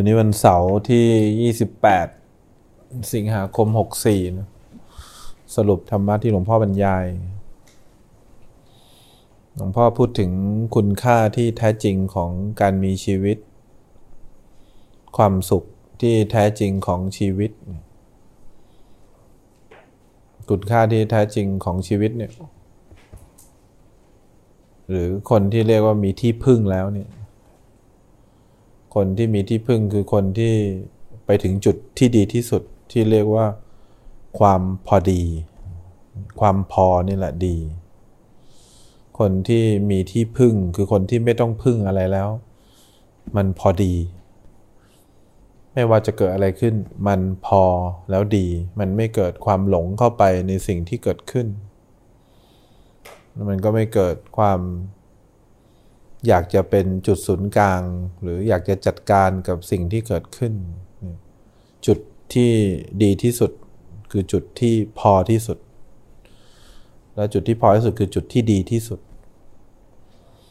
วันนี้วันเสาร์ที่ 28 สิงหาคม 64นะสรุปธรรมะที่หลวงพ่อบรรยาย หลวงพ่อพูดถึงคุณค่าที่แท้จริงของการมีชีวิต ความสุขที่แท้จริงของชีวิต คุณค่าที่แท้จริงของชีวิตเนี่ย หรือคนที่เรียกว่ามีที่พึ่งแล้วเนี่ย คนที่มีที่พึ่งคือคนที่ไปถึงจุดที่ดีที่สุดที่เรียกว่าความพอดี ความพอนี่แหละดี คนที่มีที่พึ่งคือคนที่ไม่ต้องพึ่งอะไรแล้ว มันพอดี ไม่ว่าจะเกิดอะไรขึ้น มันพอแล้วดี มันไม่เกิดความหลงเข้าไปในสิ่งที่เกิดขึ้น มันก็ไม่เกิดความ อยากจะเป็นจุดศูนย์กลาง หรืออยากจะจัดการกับสิ่งที่เกิดขึ้น จุดที่ดีที่สุดคือจุดที่พอที่สุด และจุดที่พอที่สุดคือจุดที่ดีที่สุด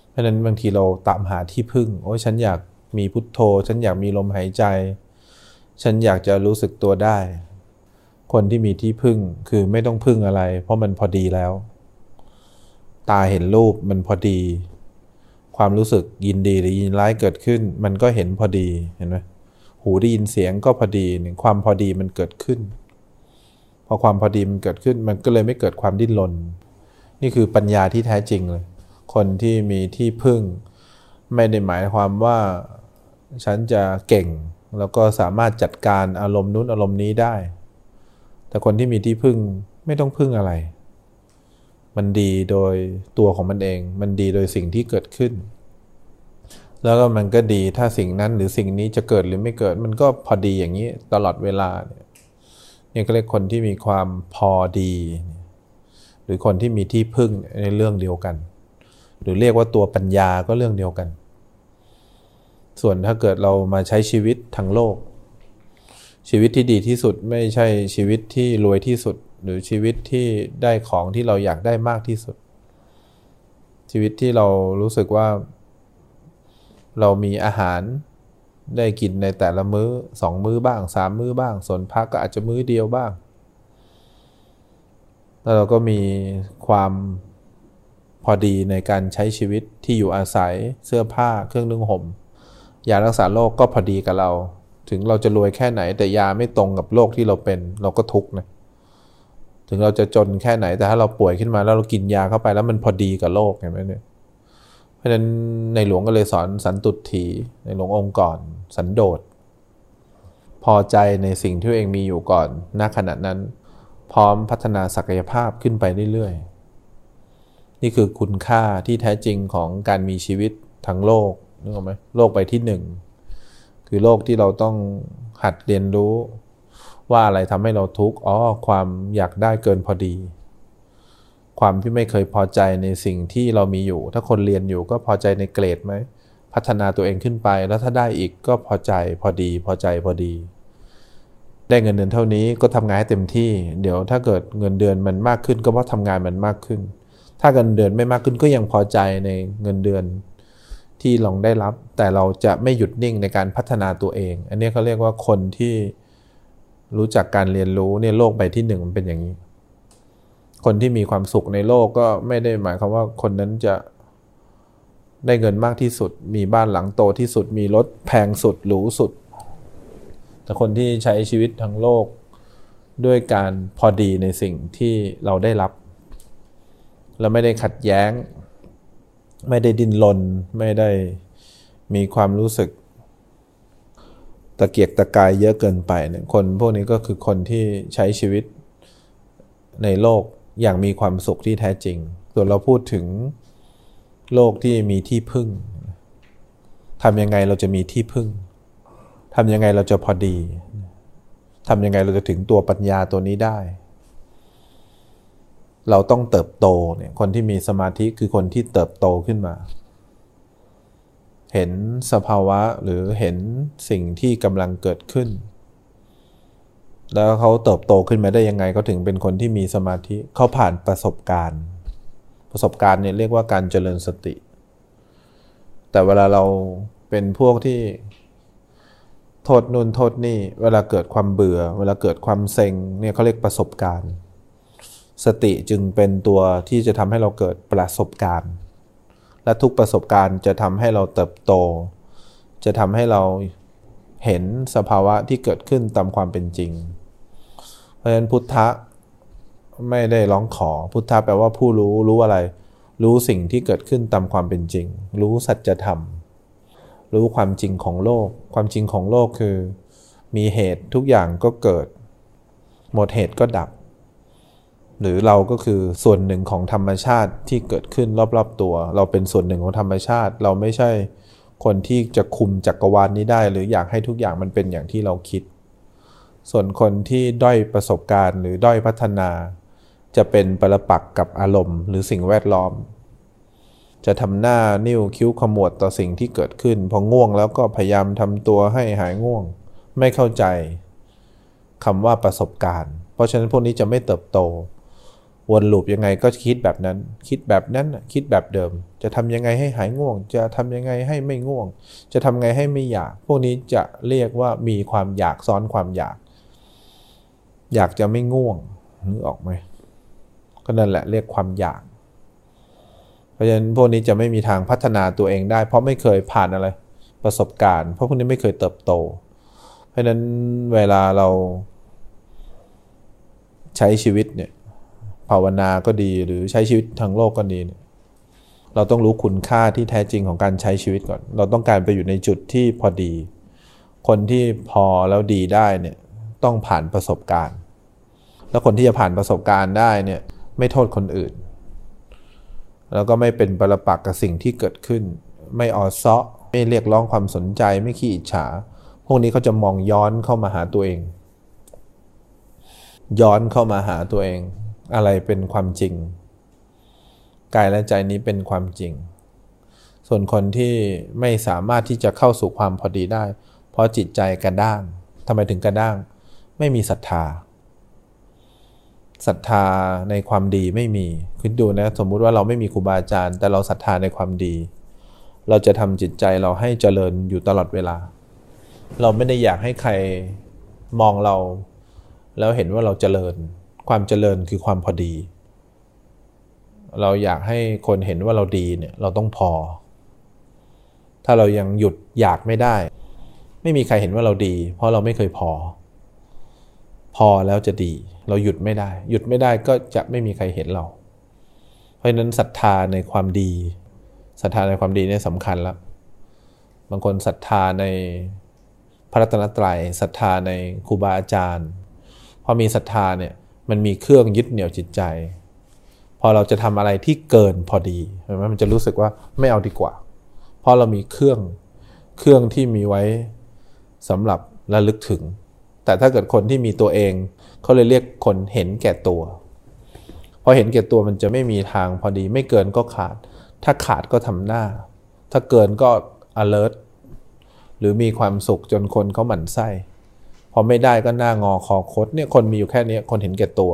เพราะฉะนั้นบางทีเราตามหาที่พึ่ง โอ้ยฉันอยากมีพุทโธ ฉันอยากมีลมหายใจ ฉันอยากจะรู้สึกตัวได้ คนที่มีที่พึ่งคือไม่ต้องพึ่งอะไร เพราะมันพอดีแล้ว ตาเห็นรูปมันพอดี ความรู้สึกยินดีหรือยินร้ายเกิดขึ้น มันก็เห็นพอดีเห็นไหมหูได้ยินเสียงก็พอดีความพอดีมันเกิดขึ้น พอความพอดีมันเกิดขึ้นมันก็เลยไม่เกิดความดิ้นรนนี่คือปัญญาที่แท้จริงเลย คนที่มีที่พึ่ง ไม่ได้หมายความว่าฉันจะเก่ง แล้วก็สามารถจัดการอารมณ์นู้นอารมณ์นี้ได้ แต่คนที่มีที่พึ่งไม่ต้องพึ่งอะไร มันดีโดยตัวของมันเอง มันดีโดยสิ่งที่เกิดขึ้น แล้วก็มันก็ดีถ้าสิ่งนั้นหรือสิ่งนี้จะเกิดหรือไม่เกิด มันก็พอดีอย่างนี้ตลอดเวลาเนี่ยก็เรียกคนที่มีความพอดี หรือคนที่มีที่พึ่งในเรื่องเดียวกัน หรือเรียกว่าตัวปัญญาก็เรื่องเดียวกัน ส่วนถ้าเกิดเรามาใช้ชีวิตทั้งโลก ชีวิตที่ดีที่สุดไม่ใช่ชีวิตที่รวยที่สุด หรือชีวิตที่ได้ของที่เราอยากได้มากที่สุด ชีวิตที่เรารู้สึกว่า เรามีอาหารได้กินในแต่ละมื้อสองมื้อบ้างสามมื้อบ้าง ส่วนพักก็อาจจะมื้อเดียวบ้าง แล้วเราก็มีความพอดีในการใช้ชีวิตที่อยู่อาศัยเสื้อผ้าเครื่องนึ่งห่มยารักษาโรคก็พอดีกับเรา ถึงเราจะรวยแค่ไหนแต่ยาไม่ตรงกับโรคที่เราเป็น เราก็ทุกข์นะ ถึงเราจะจนแค่ไหนแต่ถ้าเราป่วยขึ้นมาแล้วเรากินยาเข้าไปแล้วมันพอดีกับโรคเห็นไหมเนี่ยเพราะฉะนั้นในหลวงก็เลยสอนสันตุถีในหลวงองค์ก่อนสันโดษ พอใจในสิ่งที่ตัวเองมีอยู่ก่อนณขณะนั้น พร้อมพัฒนาศักยภาพขึ้นไปเรื่อยๆ นี่คือคุณค่าที่แท้จริงของการมีชีวิตทั้งโลกนึกออกไหมโลกใบที่หนึ่งคือโลกที่เราต้องหัดเรียนรู้ ว่าอะไรทำให้เราทุกข์อ๋อความอยากได้เกินพอดี ความที่ไม่เคยพอใจในสิ่งที่เรามีอยู่ ถ้าคนเรียนอยู่ก็พอใจในเกรดไหมพัฒนาตัวเองขึ้นไปแล้วถ้าได้อีกก็พอใจพอดีพอใจพอดี ได้เงินเดือนเท่านี้ก็ทำงานให้เต็มที่ เดี๋ยวถ้าเกิดเงินเดือนมันมากขึ้น ก็เพราะทำงานมันมากขึ้น ถ้าเงินเดือนไม่มากขึ้นก็ยังพอใจในเงินเดือนที่ลองได้รับ แต่เราจะไม่หยุดนิ่งในการพัฒนาตัวเอง อันนี้เขาเรียกว่าคนที่ รู้จักการเรียนรู้เนี่ยโลกใบที่หนึ่งมันเป็นอย่างนี้ คนที่มีความสุขในโลกก็ไม่ได้หมายความว่าคนนั้นจะได้เงินมากที่สุด มีบ้านหลังโตที่สุด มีรถแพงสุดหรูสุด แต่คนที่ใช้ชีวิตทั้งโลกด้วยการพอดีในสิ่งที่เราได้รับแล้วไม่ได้ขัดแย้ง ไม่ได้ดิ้นรนไม่ได้มีความรู้สึก ตะเกียกตะกายเยอะเกินไปเนี่ยคนพวกนี้ก็คือคนที่ใช้ชีวิตในโลกอย่างมีความสุขที่แท้จริง ส่วนเราพูดถึงโลกที่มีที่พึ่งทำยังไงเราจะมีที่พึ่งทำยังไงเราจะพอดีทำยังไงเราจะถึงตัวปัญญาตัวนี้ได้ เราต้องเติบโตเนี่ยคนที่มีสมาธิคือคนที่เติบโตขึ้นมา เห็นสภาวะหรือเห็นสิ่งที่กำลังเกิดขึ้น แล้วเขาเติบโตขึ้นมาได้ยังไงเขาถึงเป็นคนที่มีสมาธิเขาผ่านประสบการณ์ ประสบการณ์เนี่ยเรียกว่าการเจริญสติ แต่เวลาเราเป็นพวกที่โทษนู่นโทษนี่เวลาเกิดความเบื่อ เวลาเกิดความเซ็งเนี่ยเขาเรียกประสบการณ์ สติจึงเป็นตัวที่จะทำให้เราเกิดประสบการณ์ และทุกประสบการณ์จะทำให้เราเติบโต จะทำให้เราเห็นสภาวะที่เกิดขึ้นตามความเป็นจริง เพราะฉะนั้นพุทธะไม่ได้ร้องขอพุทธะแปลว่าผู้รู้รู้อะไร รู้สิ่งที่เกิดขึ้นตามความเป็นจริง รู้สัจธรรม รู้ความจริงของโลก ความจริงของโลกคือ มีเหตุทุกอย่างก็เกิด หมดเหตุก็ดับ หรือเราก็คือส่วนหนึ่งของธรรมชาติที่เกิดขึ้นรอบๆตัว เราเป็นส่วนหนึ่งของธรรมชาติ เราไม่ใช่คนที่จะคุมจักรวาลนนี้ได้ หรืออยากให้ทุกอย่างมันเป็นอย่างที่เราคิด ส่วนคนที่ด้อยประสบการณ์หรือด้อยพัฒนา จะเป็นปรปักกับอารมณ์ หรือสิ่งแวดล้อม จะทำหน้านิ้วคิ้วขมวดต่อสิ่งที่เกิดขึ้นพอง่วงแล้วก็พยายามทำตัวให้หายง่วง ไม่เข้าใจคำว่าประสบการณ์ เพราะฉะนั้นพวกนี้จะไม่เติบโต วนลูปยังไงก็คิดแบบนั้น คิดแบบนั้นคิดแบบเดิม จะทำยังไงให้หายง่วง จะทำยังไงให้ไม่ง่วง จะทำไงให้ไม่อยาก พวกนี้จะเรียกว่ามีความอยากซ้อนความอยาก อยากจะไม่ง่วงนึกออกไหมก็นั่นแหละเรียกความอยาก เพราะฉะนั้นพวกนี้จะไม่มีทางพัฒนาตัวเองได้ เพราะไม่เคยผ่านอะไร ประสบการณ์ เพราะพวกนี้ไม่เคยเติบโต เพราะฉะนั้นเวลาเราใช้ชีวิตเนี่ย ภาวนาก็ดีหรือใช้ชีวิตทางโลกก็ดีเนี่ยเราต้องรู้คุณค่าที่แท้จริงของการใช้ชีวิตก่อน เราต้องการไปอยู่ในจุดที่พอดี คนที่พอแล้วดีได้เนี่ยต้องผ่านประสบการณ์ แล้วคนที่จะผ่านประสบการณ์ได้เนี่ยไม่โทษคนอื่น แล้วก็ไม่เป็นปรปักกับสิ่งที่เกิดขึ้น ไม่ออซาะไม่เรียกร้องความสนใจไม่ขี้อิจฉา พวกนี้เขาจะมองย้อนเข้ามาหาตัวเอง ย้อนเข้ามาหาตัวเอง อะไรเป็นความจริง กายและใจนี้เป็นความจริง ส่วนคนที่ไม่สามารถที่จะเข้าสู่ความพอดีได้ เพราะจิตใจกระด้างทำไมถึงกระด้าง ไม่มีศรัทธาศรัทธาในความดีไม่มีคุณดูนะสมมุติว่าเราไม่มีครูบาอาจารย์ แต่เราศรัทธาในความดี เราจะทำจิตใจเราให้เจริญอยู่ตลอดเวลา เราไม่ได้อยากให้ใครมองเรา แล้วเห็นว่าเราเจริญ ความเจริญคือความพอดี เราอยากให้คนเห็นว่าเราดีเนี่ยเราต้องพอ ถ้าเรายังหยุดอยากไม่ได้ ไม่มีใครเห็นว่าเราดี เพราะเราไม่เคยพอ พอแล้วจะดี เราหยุดไม่ได้ หยุดไม่ได้ก็จะไม่มีใครเห็นเรา เพราะฉะนั้นศรัทธาในความดีศรัทธาในความดีเนี่ยสำคัญแล้วบางคนศรัทธาในพระรัตนตรัยศรัทธาในครูบาอาจารย์ พอมีศรัทธาเนี่ย มันมีเครื่องยึดเหนี่ยวจิตใจ พอเราจะทำอะไรที่เกินพอดีเห็นไหมมันจะรู้สึกว่าไม่เอาดีกว่า เพราะเรามีเครื่องเครื่องที่มีไว้สำหรับระลึกถึง แต่ถ้าเกิดคนที่มีตัวเองเขาเลยเรียกคนเห็นแก่ตัวพอเห็นแก่ตัวมันจะไม่มีทางพอดี ไม่เกินก็ขาด ถ้าขาดก็ทำหน้า ถ้าเกินก็ alert หรือมีความสุขจนคนเขาหมั่นไส้ อไม่ได้ก็หน้างอคอคดเนี่ยคนมีอยู่แค่นี้คนเห็นแก่ตัว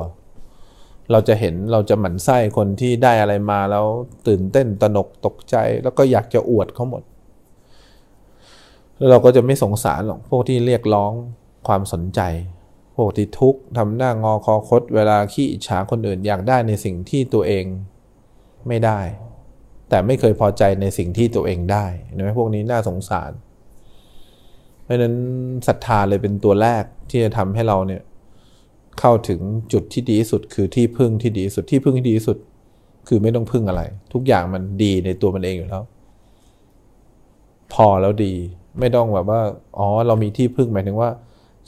เราจะเห็นเราจะหมั่นไส้คนที่ได้อะไรมาแล้วตื่นเต้นตนกตกใจ แล้วก็อยากจะอวดเขาหมด แล้วเราก็จะไม่สงสารหรอกพวกที่เรียกร้องความสนใจ พวกที่ทุกข์ทำหน้างอคอคด เวลาขี้อิจฉาคนอื่นอยากได้ในสิ่งที่ตัวเองไม่ได้ แต่ไม่เคยพอใจในสิ่งที่ตัวเองได้เห็นไหมพวกนี้น่าสงสาร ราะนั้นศรัทธาเลยเป็นตัวแรกที่จะทำให้เราเนี่ยเข้าถึงจุดที่ดีที่สุด คือที่พึ่งที่ดีที่สุดที่พึ่งที่ดีที่สุด คือไม่ต้องพึ่งอะไร ทุกอย่างมันดีในตัวมันเองอยู่แล้ว พอแล้วดี ไม่ต้องแบบว่าอ๋อเรามีที่พึ่งหมายถึงว่า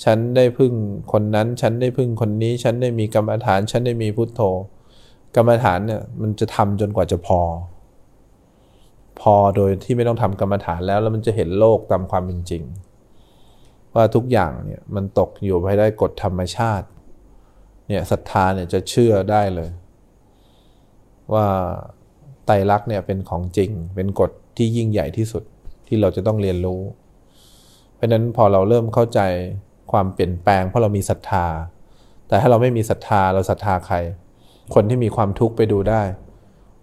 ฉันได้พึ่งคนนั้น ฉันได้พึ่งคนนี้ ฉันได้มีกรรมฐาน ฉันได้มีพุทโธ กรรมฐานเนี่ยมันจะทำจนกว่าจะพอ พอโดยที่ไม่ต้องทำกรรมฐานแล้วแล้วมันจะเห็นโลกตามความเป็นจริง ว่าทุกอย่างเนี่ยมันตกอยู่ภายใต้กฎธรรมชาติเนี่ยศรัทธาเนี่ยจะเชื่อได้เลย ว่าไตรลักษณ์เนี่ยเป็นของจริง เป็นกฎที่ยิ่งใหญ่ที่สุดที่เราจะต้องเรียนรู้ เพราะนั้นพอเราเริ่มเข้าใจความเปลี่ยนแปลง เพราะเรามีศรัทธา แต่ถ้าเราไม่มีศรัทธาเราศรัทธาใคร คนที่มีความทุกข์ไปดูได้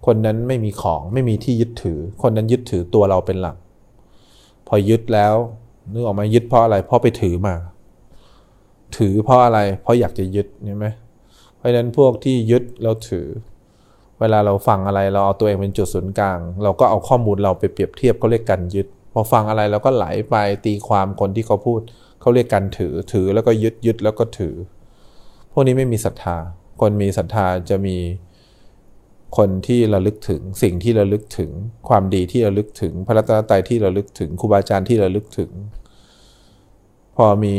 คนนั้นไม่มีของไม่มีที่ยึดถือ คนนั้นยึดถือตัวเราเป็นหลัก พอยึดแล้ว นึกออกมายึดเพราะอะไร เพราะไปถือมา ถือเพราะอะไร เพราะอยากจะยึดใช่ไหมเพราะฉะนั้นพวกที่ยึดแล้วถือ เวลาเราฟังอะไรเราเอาตัวเองเป็นจุดศูนย์กลาง เราก็เอาข้อมูลเราไปเปรียบเทียบเขาเรียกกันยึด พอฟังอะไรเราก็ไหลไปตีความคนที่เขาพูดเขาเรียกกันถือ ถือแล้วก็ยึดยึดแล้วก็ถือ พวกนี้ไม่มีศรัทธา คนมีศรัทธาจะมี คนที่ระลึกถึงสิ่งที่ระลึกถึง ความดีที่ระลึกถึง พระรัตนตรัยที่ระลึกถึงครูบาอาจารย์ที่ระลึกถึง พอมี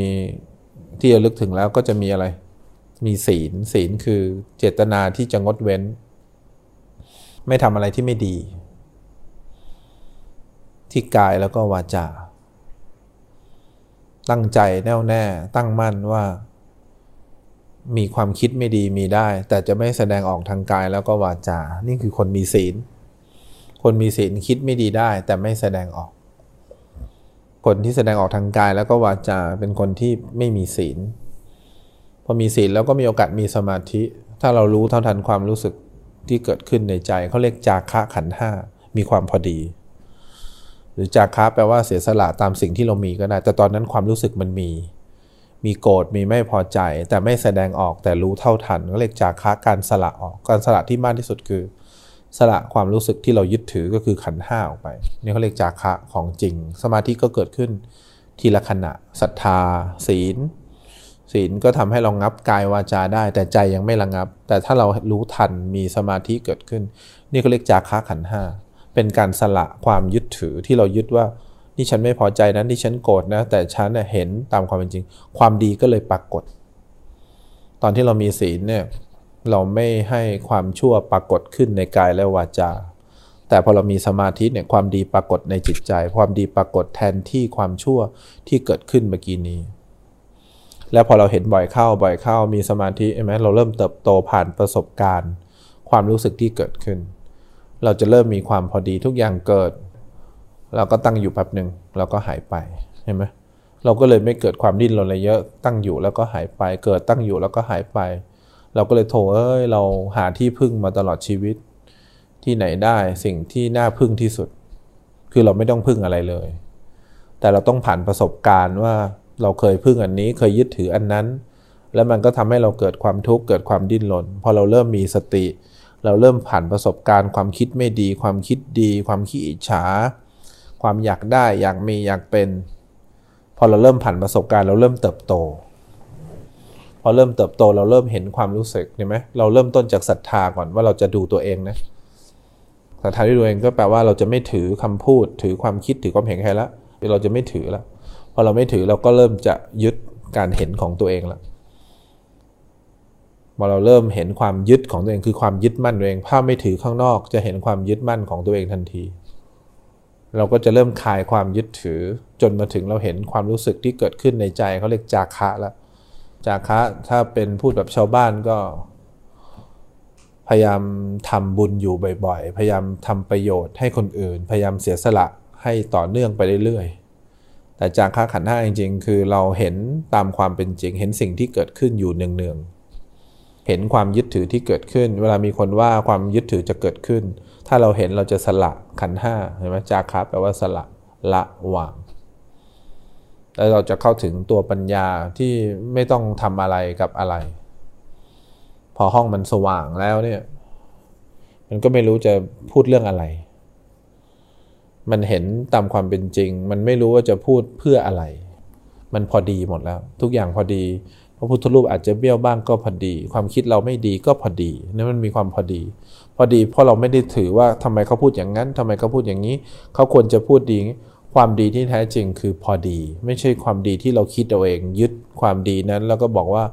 ที่ระลึกถึงแล้วก็จะมีอะไร มีศีลศีลคือเจตนาที่จะงดเว้น ไม่ทำอะไรที่ไม่ดี ที่กายแล้วก็วาจา ตั้งใจแน่วแน่ตั้งมั่นว่า มีความคิดไม่ดีมีได้ แต่จะไม่แสดงออกทางกายแล้วก็วาจา นี่คือคนมีศีล คนมีศีลคิดไม่ดีได้ แต่ไม่แสดงออก คนที่แสดงออกทางกายแล้วก็วาจาเป็นคนที่ไม่มีศีลพอมีศีลแล้วก็มีโอกาสมีสมาธิ ถ้าเรารู้เท่าทันความรู้สึกที่เกิดขึ้นในใจเขาเรียกจาคะขันห้ามีความพอดี หรือจาคะแปลว่าเสียสละตามสิ่งที่เรามีก็ได้แต่ตอนนั้นความรู้สึกมันมี มีโกรธมีไม่พอใจ แต่ไม่แสดงออกแต่รู้เท่าทันก็เรียกจากค้าการสละออกการสละที่มากที่สุดคือ สละความรู้สึกที่เรายึดถือก็คือขันห้าออกไปนี่เขาเรียกจากคะของจริง สมาธิก็เกิดขึ้นทีละขณะศรัทธา ศีล ศีลก็ทำให้เรางับกายวาจาได้ แต่ใจยังไม่ระงับ แต่ถ้าเรารู้ทันมีสมาธิเกิดขึ้น นี่เขาเรียกจากค้าขันห้าเป็นการสละความยึดถือที่เรายึดว่า นี่ฉันไม่พอใจนะนี่ฉันโกรธนะ แต่ฉันเห็นตามความเป็นจริง ความดีก็เลยปรากฏ ตอนที่เรามีศีลเนี่ยเราไม่ให้ความชั่วปรากฏขึ้นในกายและวาจา แต่พอเรามีสมาธิเนี่ยความดีปรากฏในจิตใจ ความดีปรากฏแทนที่ความชั่วที่เกิดขึ้นเมื่อกี้นี้ แล้วพอเราเห็นบ่อยเข้าบ่อยเข้ามีสมาธิใช่ไหมเราเริ่มเติบโตผ่านประสบการณ์ ความรู้สึกที่เกิดขึ้น เราจะเริ่มมีความพอดีทุกอย่างเกิด เราก็ตั้งอยู่แป๊บหนึ่งเราก็หายไปเห็นไหมเราก็เลยไม่เกิดความดิ้นรนอะไรเยอะ ตั้งอยู่แล้วก็หายไป เกิดตั้งอยู่แล้วก็หายไป เราก็เลยโถเอ้ยเราหาที่พึ่งมาตลอดชีวิต ที่ไหนได้สิ่งที่น่าพึ่งที่สุด คือเราไม่ต้องพึ่งอะไรเลย แต่เราต้องผ่านประสบการณ์ว่าเราเคยพึ่งอันนี้เคยยึดถืออันนั้น แล้วมันก็ทำให้เราเกิดความทุกข์เกิดความดิ้นรนพอเราเริ่มมีสติ เราเริ่มผ่านประสบการณ์ ความคิดไม่ดี ความคิดดี ความขี้อิจฉา ความอยากได้อยากมีอยากเป็น พอเราเริ่มผ่านประสบการณ์เราเริ่มเติบโต พอเริ่มเติบโตเราเริ่มเห็นความรู้สึกเห็นไหมเราเริ่มต้นจากศรัทธาก่อนว่าเราจะดูตัวเองนะศรัทธาที่ตัวเองก็แปลว่าเราจะไม่ถือคำพูด ถือความคิดถือความเห็นใครละเราจะไม่ถือแล้วพอเราไม่ถือเราก็เริ่มจะยึดการเห็นของตัวเองละพอเราเริ่มเห็นความยึดของตัวเองคือความยึดมั่นตัวเอง ภาพไม่ถือข้างนอก จะเห็นความยึดมั่นของตัวเองทันที เราก็จะเริ่มคลายความยึดถือจนมาถึงเราเห็นความรู้สึกที่เกิดขึ้นในใจเขาเรียกจาคะแล้วจาคะถ้าเป็นพูดแบบชาวบ้านก็ พยายามทำบุญอยู่บ่อยๆ พยายามทำประโยชน์ให้คนอื่น พยายามเสียสละให้ต่อเนื่องไปเรื่อยๆ แต่จาคะขันห้าจริงๆ คือเราเห็นตามความเป็นจริง เห็นสิ่งที่เกิดขึ้นอยู่เนืองๆเห็นความยึดถือที่เกิดขึ้น เวลามีคนว่าความยึดถือจะเกิดขึ้น ถ้าเราเห็นเราจะสละขันห้าเห็นไหมจาคะแปลว่าสละละวางแล้วเราจะเข้าถึงตัวปัญญาที่ไม่ต้องทำอะไรกับอะไร พอห้องมันสว่างแล้วเนี่ย มันก็ไม่รู้จะพูดเรื่องอะไร มันเห็นตามความเป็นจริง มันไม่รู้ว่าจะพูดเพื่ออะไร มันพอดีหมดแล้ว ทุกอย่างพอดีพระพุทธรูปอาจจะเบี้ยวบ้างก็พอดี ความคิดเราไม่ดีก็พอดีนี่มันมีความพอดี พอดีเพราะเราไม่ได้ถือว่าทำไมเขาพูดอย่างนั้นทำไมเขาพูดอย่างนี้ เขาควรจะพูดดี ความดีที่แท้จริงคือพอดี ไม่ใช่ความดีที่เราคิดเอาเองยึดความดีนั้น แล้วก็บอกว่า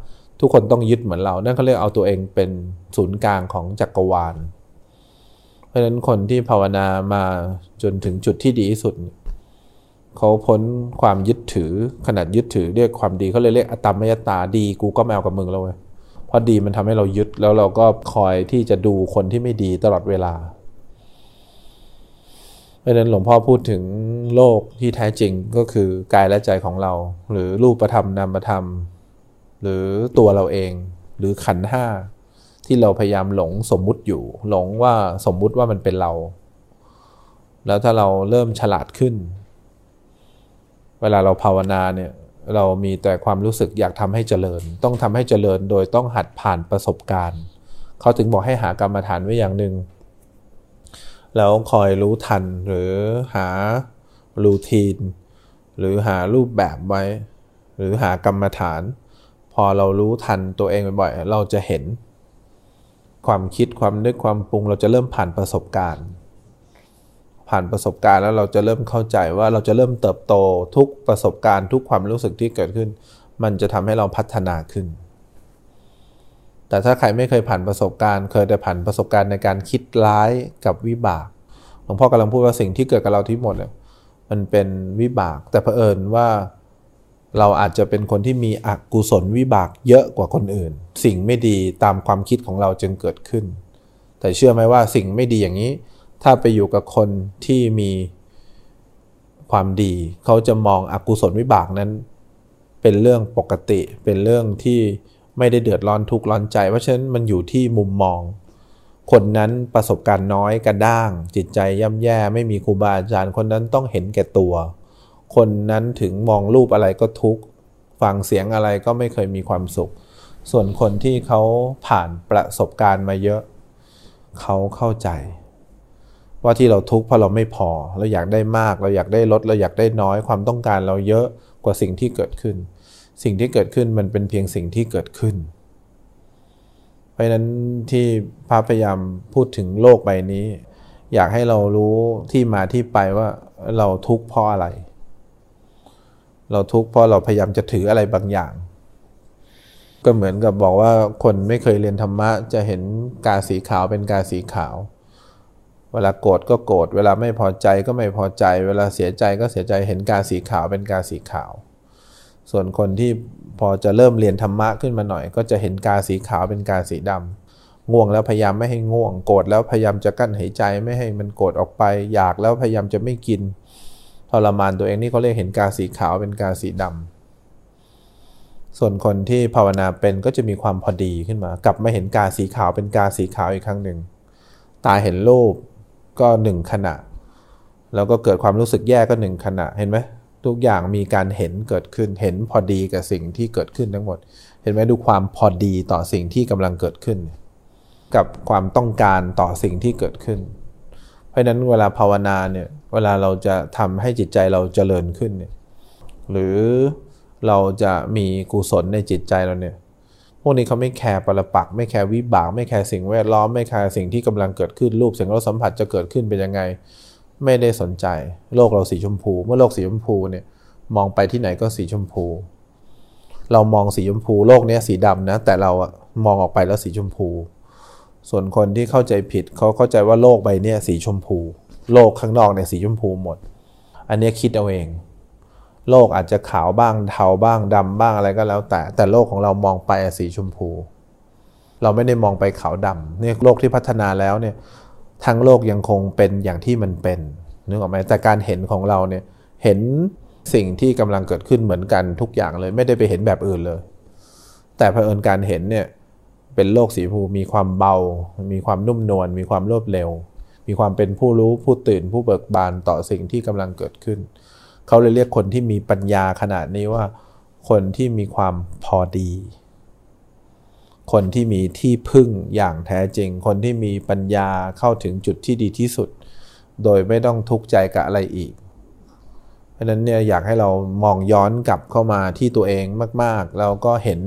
ทุกคนต้องยึดเหมือนเรา นั่นเขาเรียกเอาตัวเองเป็นศูนย์กลางของจักรวาล เพราะฉะนั้นคนที่ภาวนามาจนถึงจุดที่ดีที่สุด เขาพ้นความยึดถือขนาดยึดถือเรียกความดีเขาเลยเรียกอตมมยตาดีกูก็แมวกับมึงแล้วเว้ย พราะดีมันทำให้เรายึดแล้วเราก็คอยที่จะดูคนที่ไม่ดีตลอดเวลาเพราะนั้นหลวงพ่อพูดถึงโลกที่แท้จริงก็คือกายและใจของเรา หรือรูปธรรมนามธรรม หรือตัวเราเอง หรือขันห้าที่เราพยายามหลงสมมุติอยู่ หลงว่าสมมุติว่ามันเป็นเรา แล้วถ้าเราเริ่มฉลาดขึ้น เวลาเราภาวนาเนี่ย เรามีแต่ความรู้สึกอยากทำให้เจริญ ต้องทำให้เจริญโดยต้องหัดผ่านประสบการณ์ เขาถึงบอกให้หากรรมฐานไว้อย่างหนึ่งแล้วคอยรู้ทันหรือหารูทีน หรือหารูปแบบไว้ หรือหากรรมฐาน พอเรารู้ทันตัวเองบ่อยๆเราจะเห็น ความคิดความนึกความปรุงเราจะเริ่มผ่านประสบการณ์ ผ่านประสบการณ์แล้วเราจะเริ่มเข้าใจว่าเราจะเริ่มเติบโตทุกประสบการณ์ทุกความรู้สึกที่เกิดขึ้น มันจะทำให้เราพัฒนาขึ้น แต่ถ้าใครไม่เคยผ่านประสบการณ์ เคยแต่ผ่านประสบการณ์ในการคิดร้ายกับวิบากหลวงพ่อกำลังพูดว่าสิ่งที่เกิดกับเราที่หมดเนี่ยมันเป็นวิบาก แต่เผอิญว่าเราอาจจะเป็นคนที่มีอกุศลวิบากเยอะกว่าคนอื่น สิ่งไม่ดีตามความคิดของเราจึงเกิดขึ้น แต่เชื่อไหมว่าสิ่งไม่ดีอย่างนี้ ถ้าไปอยู่กับคนที่มีความดี เขาจะมองอกุศลวิบากนั้น เป็นเรื่องปกติ เป็นเรื่องที่ไม่ได้เดือดร้อนทุกข์ร้อนใจ เพราะฉะนั้นมันอยู่ที่มุมมอง คนนั้นประสบการณ์น้อยกระด้าง จิตใจย่ำแย่ ไม่มีครูบาอาจารย์คนนั้นต้องเห็นแก่ตัว คนนั้นถึงมองรูปอะไรก็ทุกข์ฟังเสียงอะไรก็ไม่เคยมีความสุข ส่วนคนที่เขาผ่านประสบการณ์มาเยอะ เขาเข้าใจ ว่าที่เราทุกข์เพราะเราไม่พอ เราอยากได้มาก เราอยากได้ลด เราอยากได้น้อย ความต้องการเราเยอะกว่าสิ่งที่เกิดขึ้น สิ่งที่เกิดขึ้นมันเป็นเพียงสิ่งที่เกิดขึ้น เพราะนั้นที่พระพยายามพูดถึงโลกใบนี้ อยากให้เรารู้ที่มาที่ไปว่าเราทุกข์เพราะอะไร เราทุกข์เพราะเราพยายามจะถืออะไรบางอย่าง ก็เหมือนกับบอกว่าคนไม่เคยเรียนธรรมะจะเห็นกาสีขาวเป็นกาสีขาว เวลาโกรธก็โกรธ เวลาไม่พอใจก็ไม่พอใจ เวลาเสียใจก็เสียใจ เห็นกาสีขาวเป็นกาสีขาว ส่วนคนที่พอจะเริ่มเรียนธรรมะขึ้นมาหน่อย ก็จะเห็นกาสีขาวเป็นกาสีดำง่วงแล้วพยายามไม่ให้ง่วง โกรธแล้วพยายามจะกั้นหายใจไม่ให้มันโกรธออกไป อยากแล้วพยายามจะไม่กิน ทรมานตัวเองนี่เขาเรียกเห็นกาสีขาวเป็นกาสีดำส่วนคนที่ภาวนาเป็นก็จะมีความพอดีขึ้นมา กลับมาเห็นกาสีขาวเป็นกาสีขาวอีกครั้งหนึ่ง ตาเห็นรูป ก็หนึ่งขณะ แล้วก็เกิดความรู้สึกแย่ก็หนึ่งขณะเห็นไหมทุกอย่างมีการเห็นเกิดขึ้นเห็นพอดีกับสิ่งที่เกิดขึ้นทั้งหมด เห็นไหมดูความพอดีต่อสิ่งที่กำลังเกิดขึ้น กับความต้องการต่อสิ่งที่เกิดขึ้น เพราะนั้นเวลาภาวนาเนี่ยเวลาเราจะทำให้จิตใจเราเจริญขึ้นเนี่ยหรือเราจะมีกุศลในจิตใจเราเนี่ย พวกนี้เขาไม่แคร์ปรปัก ไม่แคร์วิบาก ไม่แคร์สิ่งแวดล้อม ไม่แคร์สิ่งที่กำลังเกิดขึ้นรูปเสียงรสสัมผัสจะเกิดขึ้นเป็นยังไง ไม่ได้สนใจ โลกเราสีชมพู เมื่อโลกสีชมพูเนี่ยมองไปที่ไหนก็สีชมพู เรามองสีชมพูโลกนี้สีดำนะ แต่เราอะมองออกไปแล้วสีชมพู ส่วนคนที่เข้าใจผิดเขาเข้าใจว่าโลกใบนี้สีชมพู โลกข้างนอกเนี่ยสีชมพูหมด อันนี้คิดเอาเอง โลกอาจจะขาวบ้างเทาบ้างดำบ้างอะไรก็แล้ว แต่แต่โลกของเรามองไปสีชมพู เราไม่ได้มองไปขาวดำเนี่ยโลกที่พัฒนาแล้วเนี่ยทั้งโลกยังคงเป็นอย่างที่มันเป็นนึกออกไหมแต่การเห็นของเราเนี่ยเห็นสิ่งที่กำลังเกิดขึ้นเหมือนกันทุกอย่างเลย ไม่ได้ไปเห็นแบบอื่นเลย แต่เผอิญการเห็นเนี่ยเป็นโลกสีภูมีความเบา มีความนุ่มนวลมีความรวดเร็ว มีความเป็นผู้รู้ผู้ตื่นผู้เบิกบานต่อสิ่งที่กำลังเกิดขึ้น เขาเลยเรียกคนที่มีปัญญาขนาดนี้ว่า คนที่มีความพอดี คนที่มีที่พึ่งอย่างแท้จริง คนที่มีปัญญาเข้าถึงจุดที่ดีที่สุด โดยไม่ต้องทุกข์ใจกับอะไรอีก เพราะนั้นเนี่ยอยากให้เรามองย้อนกลับเข้ามาที่ตัวเองมากๆ แล้วก็เห็น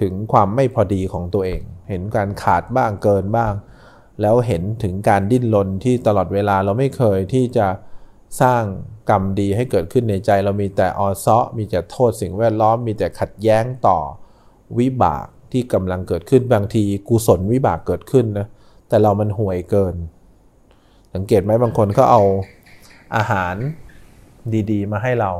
ถึงความไม่พอดีของตัวเอง เห็นการขาดบ้างเกินบ้าง แล้วเห็นถึงการดิ้นรนที่ตลอดเวลาเราไม่เคยที่จะ สร้างกรรมดีให้เกิดขึ้นในใจ เรามีแต่ออซาะมีแต่โทษสิ่งแวดล้อม มีแต่ขัดแย้งต่อวิบากที่กำลังเกิดขึ้นบางทีกุศลวิบากเกิดขึ้นนะแต่เรามันห่วยเกิน สังเกตไหมบางคนเขาเอาอาหารดีๆ มาให้เรา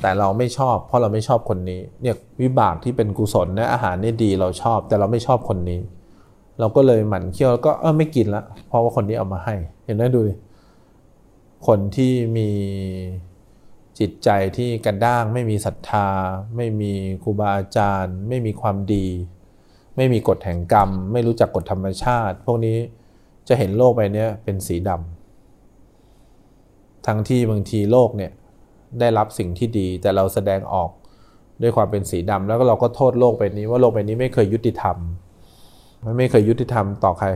แต่เราไม่ชอบ เพราะเราไม่ชอบคนนี้เนี่ยวิบากที่เป็นกุศลนะอาหารนี่ดีเราชอบ แต่เราไม่ชอบคนนี้ เราก็เลยหมั่นเคี้ยวก็เออไม่กินละเพราะว่าคนนี้เอามาให้ เห็นไหมดูดิ คนที่มีจิตใจที่กันด้าง ไม่มีศรัทธา ไม่มีครูบาอาจารย์ ไม่มีความดี ไม่มีกฎแห่งกรรม ไม่รู้จักกฎธรรมชาติ พวกนี้จะเห็นโลกไปเนี้ยเป็นสีดำทั้งที่บางทีโลกเนี่ยได้รับสิ่งที่ดีแต่เราแสดงออกด้วยความเป็นสีดำแล้วก็เราก็โทษโลกใบนี้ว่าโลกใบนี้ไม่เคยยุติธรรมไม่เคยยุติธรรมต่อใคร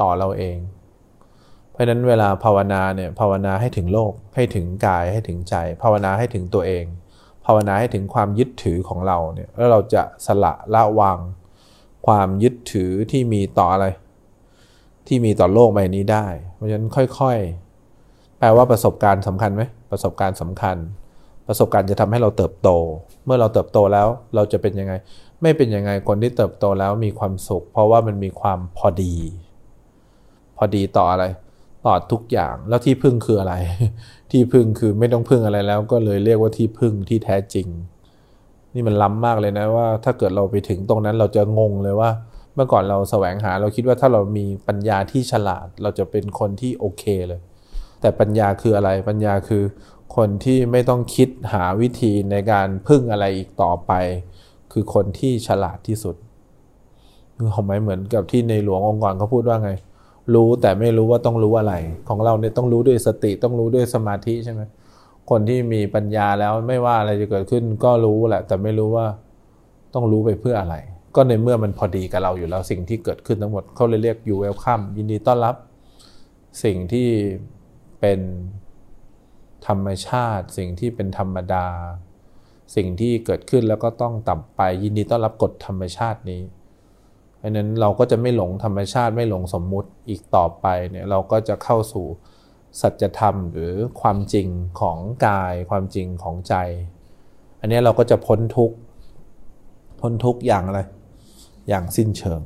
ต่อเราเอง ราะนั้นเวลาภาวนาเนี่ยภาวนาให้ถึงโลกให้ถึงกายให้ถึงใจ ภาวนาให้ถึงตัวเอง ภาวนาให้ถึงความยึดถือของเราเนี่ยแล้วเราจะสละละวาง ความยึดถือที่มีต่ออะไร ที่มีต่อโลกใบนี้ได้ เพราะฉะนั้นค่อยๆ แปลว่าประสบการณ์สำคัญไหมประสบการณ์สำคัญ ประสบการณ์จะทำให้เราเติบโต เมื่อเราเติบโตแล้วเราจะเป็นยังไง ไม่เป็นยังไงคนที่เติบโตแล้วมีความสุข เพราะว่ามันมีความพอดี พอดีต่ออะไร ต่อดทุกอย่างแล้วที่พึ่งคืออะไร ที่พึ่งคือไม่ต้องพึ่งอะไรแล้วก็เลยเรียกว่าที่พึ่งที่แท้จริง นี่มันล้ำมากเลยนะว่า ถ้าเกิดเราไปถึงตรงนั้นเราจะงงเลยว่า เมื่อก่อนเราแสวงหาเราคิดว่าถ้าเรามีปัญญาที่ฉลาด เราจะเป็นคนที่โอเคเลย แต่ปัญญาคืออะไรปัญญาคือ คนที่ไม่ต้องคิดหาวิธีในการพึ่งอะไรอีกต่อไป คือคนที่ฉลาดที่สุดคือของไหมเหมือนกับที่ในหลวงองค์กรเขาพูดว่าไง รู้แต่ไม่รู้ว่าต้องรู้อะไร ของเราเนี่ยต้องรู้ด้วยสติต้องรู้ด้วยสมาธิใช่ไหมคนที่มีปัญญาแล้วไม่ว่าอะไรจะเกิดขึ้นก็รู้แหละ แต่ไม่รู้ว่าต้องรู้ไปเพื่ออะไร ก็ในเมื่อมันพอดีกับเราอยู่แล้วสิ่งที่เกิดขึ้นทั้งหมดเขาเลยเรียกอยู่เวลคัมยินดีต้อนรับ สิ่งที่เป็นธรรมชาติ สิ่งที่เป็นธรรมดา สิ่งที่เกิดขึ้นแล้วก็ต้องต่ำไปยินดีต้อนรับกฎธรรมชาตินี้ ราะนั้นเราก็จะไม่หลงธรรมชาติไม่หลงสมมุติอีกต่อไปเนี่ยเราก็จะเข้าสู่สัจธรรมหรือความจริงของกาย ความจริงของใจ อันนี้เราก็จะพ้นทุกพ้นทุกอย่างอะไร อย่างสิ้นเชิง